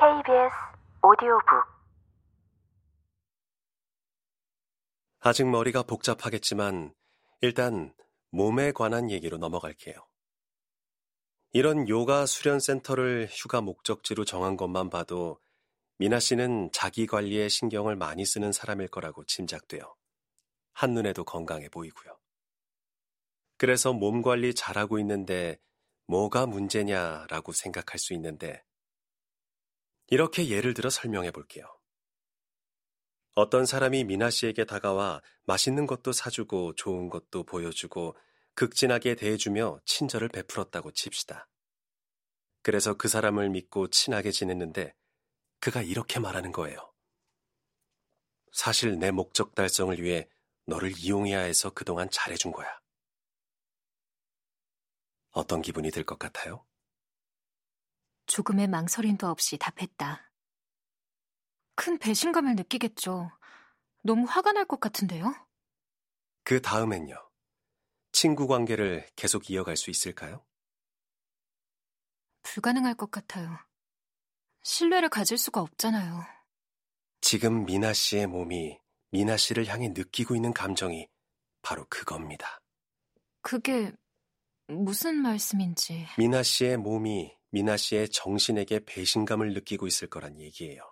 KBS 오디오북 아직 머리가 복잡하겠지만 일단 몸에 관한 얘기로 넘어갈게요. 이런 요가 수련 센터를 휴가 목적지로 정한 것만 봐도 미나 씨는 자기 관리에 신경을 많이 쓰는 사람일 거라고 짐작돼요. 한눈에도 건강해 보이고요. 그래서 몸 관리 잘하고 있는데 뭐가 문제냐라고 생각할 수 있는데 이렇게 예를 들어 설명해 볼게요. 어떤 사람이 미나 씨에게 다가와 맛있는 것도 사주고 좋은 것도 보여주고 극진하게 대해주며 친절을 베풀었다고 칩시다. 그래서 그 사람을 믿고 친하게 지냈는데 그가 이렇게 말하는 거예요. 사실 내 목적 달성을 위해 너를 이용해야 해서 그동안 잘해준 거야. 어떤 기분이 들 것 같아요? 조금의 망설임도 없이 답했다. 큰 배신감을 느끼겠죠. 너무 화가 날 것 같은데요? 그 다음엔요. 친구 관계를 계속 이어갈 수 있을까요? 불가능할 것 같아요. 신뢰를 가질 수가 없잖아요. 지금 미나 씨의 몸이 미나 씨를 향해 느끼고 있는 감정이 바로 그겁니다. 그게 무슨 말씀인지. 미나 씨의 몸이 미나 씨의 정신에게 배신감을 느끼고 있을 거란 얘기예요.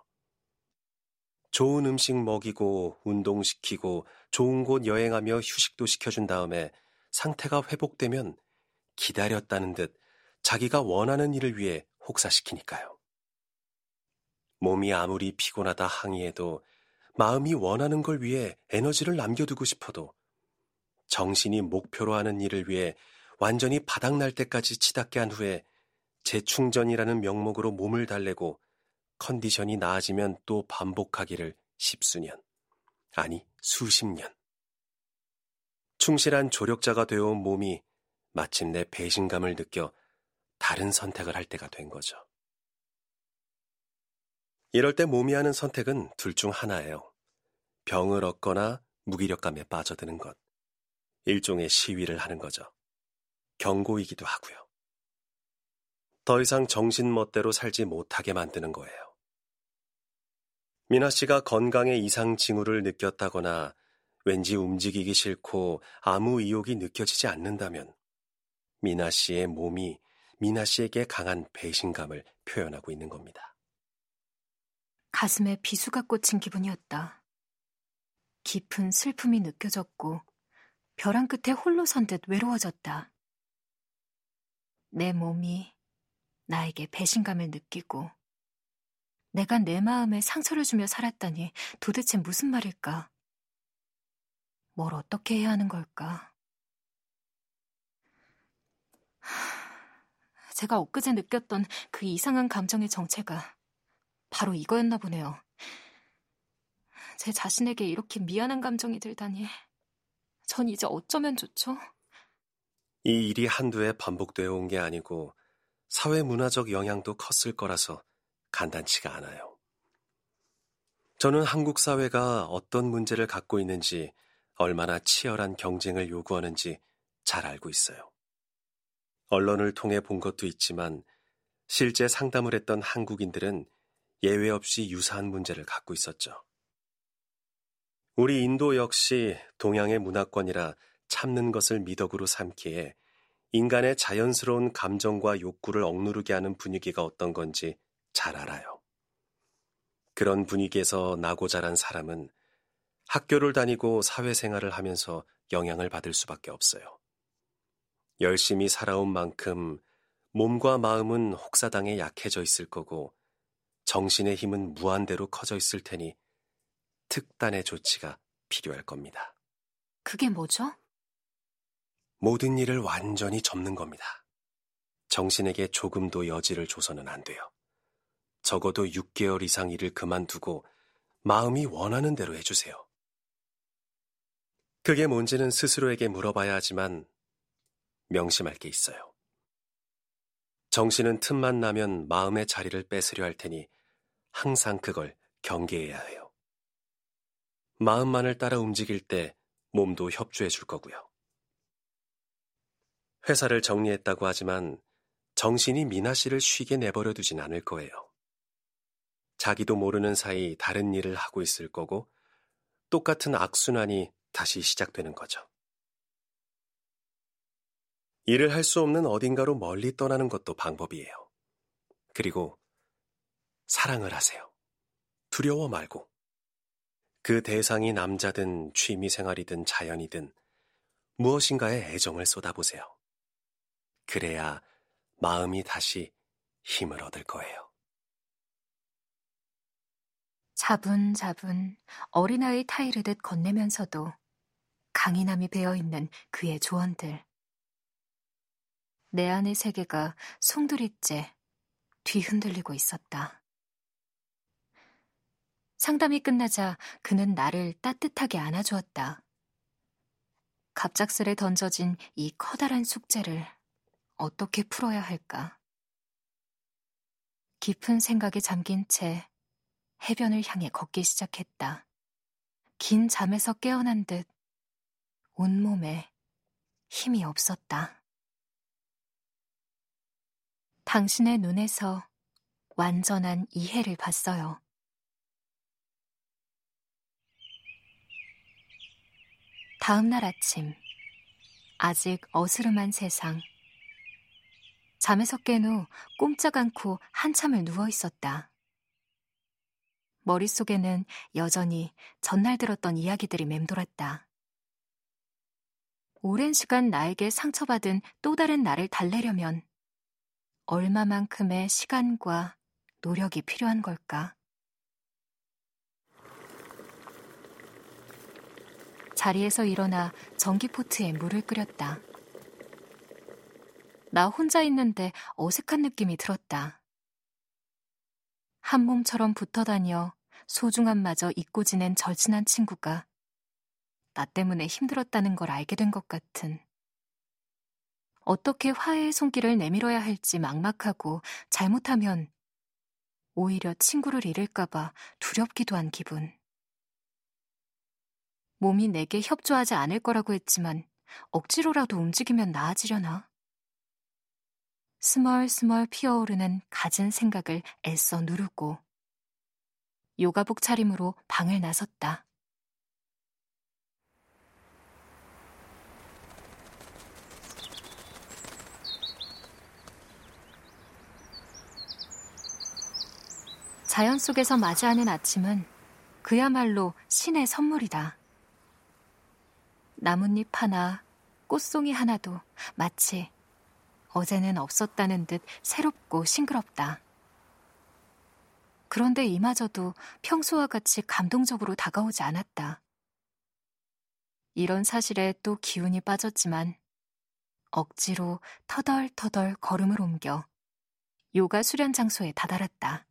좋은 음식 먹이고 운동시키고 좋은 곳 여행하며 휴식도 시켜준 다음에 상태가 회복되면 기다렸다는 듯 자기가 원하는 일을 위해 혹사시키니까요. 몸이 아무리 피곤하다 항의해도 마음이 원하는 걸 위해 에너지를 남겨두고 싶어도 정신이 목표로 하는 일을 위해 완전히 바닥날 때까지 치닫게 한 후에 재충전이라는 명목으로 몸을 달래고 컨디션이 나아지면 또 반복하기를 십수년, 아니 수십 년. 충실한 조력자가 되어온 몸이 마침내 배신감을 느껴 다른 선택을 할 때가 된 거죠. 이럴 때 몸이 하는 선택은 둘 중 하나예요. 병을 얻거나 무기력감에 빠져드는 것. 일종의 시위를 하는 거죠. 경고이기도 하고요. 더 이상 정신 멋대로 살지 못하게 만드는 거예요. 미나 씨가 건강에 이상 징후를 느꼈다거나 왠지 움직이기 싫고 아무 의욕이 느껴지지 않는다면 미나 씨의 몸이 미나 씨에게 강한 배신감을 표현하고 있는 겁니다. 가슴에 비수가 꽂힌 기분이었다. 깊은 슬픔이 느껴졌고 벼랑 끝에 홀로 선 듯 외로워졌다. 내 몸이 나에게 배신감을 느끼고 내가 내 마음에 상처를 주며 살았다니 도대체 무슨 말일까? 뭘 어떻게 해야 하는 걸까? 제가 엊그제 느꼈던 그 이상한 감정의 정체가 바로 이거였나 보네요. 제 자신에게 이렇게 미안한 감정이 들다니. 전 이제 어쩌면 좋죠? 이 일이 한두 해 반복되어 온 게 아니고 사회 문화적 영향도 컸을 거라서 간단치가 않아요. 저는 한국 사회가 어떤 문제를 갖고 있는지 얼마나 치열한 경쟁을 요구하는지 잘 알고 있어요. 언론을 통해 본 것도 있지만 실제 상담을 했던 한국인들은 예외 없이 유사한 문제를 갖고 있었죠. 우리 인도 역시 동양의 문화권이라 참는 것을 미덕으로 삼기에 인간의 자연스러운 감정과 욕구를 억누르게 하는 분위기가 어떤 건지 잘 알아요. 그런 분위기에서 나고 자란 사람은 학교를 다니고 사회생활을 하면서 영향을 받을 수밖에 없어요. 열심히 살아온 만큼 몸과 마음은 혹사당에 약해져 있을 거고 정신의 힘은 무한대로 커져 있을 테니 특단의 조치가 필요할 겁니다. 그게 뭐죠? 모든 일을 완전히 접는 겁니다. 정신에게 조금도 여지를 줘서는 안 돼요. 적어도 6개월 이상 일을 그만두고 마음이 원하는 대로 해주세요. 그게 뭔지는 스스로에게 물어봐야 하지만 명심할 게 있어요. 정신은 틈만 나면 마음의 자리를 뺏으려 할 테니 항상 그걸 경계해야 해요. 마음만을 따라 움직일 때 몸도 협조해 줄 거고요. 회사를 정리했다고 하지만 정신이 미나 씨를 쉬게 내버려 두진 않을 거예요. 자기도 모르는 사이 다른 일을 하고 있을 거고 똑같은 악순환이 다시 시작되는 거죠. 일을 할 수 없는 어딘가로 멀리 떠나는 것도 방법이에요. 그리고 사랑을 하세요. 두려워 말고. 그 대상이 남자든 취미 생활이든 자연이든 무엇인가에 애정을 쏟아보세요. 그래야 마음이 다시 힘을 얻을 거예요. 자분자분 어린아이 타이르듯 건네면서도 강인함이 배어있는 그의 조언들. 내 안의 세계가 송두리째 뒤흔들리고 있었다. 상담이 끝나자 그는 나를 따뜻하게 안아주었다. 갑작스레 던져진 이 커다란 숙제를 어떻게 풀어야 할까? 깊은 생각에 잠긴 채 해변을 향해 걷기 시작했다. 긴 잠에서 깨어난 듯 온몸에 힘이 없었다. 당신의 눈에서 완전한 이해를 봤어요. 다음 날 아침, 아직 어스름한 세상. 잠에서 깬 후 꼼짝 않고 한참을 누워 있었다. 머릿속에는 여전히 전날 들었던 이야기들이 맴돌았다. 오랜 시간 나에게 상처받은 또 다른 나를 달래려면 얼마만큼의 시간과 노력이 필요한 걸까? 자리에서 일어나 전기포트에 물을 끓였다. 나 혼자 있는데 어색한 느낌이 들었다. 한 몸처럼 붙어 다녀 소중함마저 잊고 지낸 절친한 친구가 나 때문에 힘들었다는 걸 알게 된 것 같은 어떻게 화해의 손길을 내밀어야 할지 막막하고 잘못하면 오히려 친구를 잃을까봐 두렵기도 한 기분. 몸이 내게 협조하지 않을 거라고 했지만 억지로라도 움직이면 나아지려나? 스멀스멀 피어오르는 갖은 생각을 애써 누르고 요가복 차림으로 방을 나섰다. 자연 속에서 맞이하는 아침은 그야말로 신의 선물이다. 나뭇잎 하나, 꽃송이 하나도 마치 어제는 없었다는 듯 새롭고 싱그럽다. 그런데 이마저도 평소와 같이 감동적으로 다가오지 않았다. 이런 사실에 또 기운이 빠졌지만 억지로 터덜터덜 걸음을 옮겨 요가 수련 장소에 다다랐다.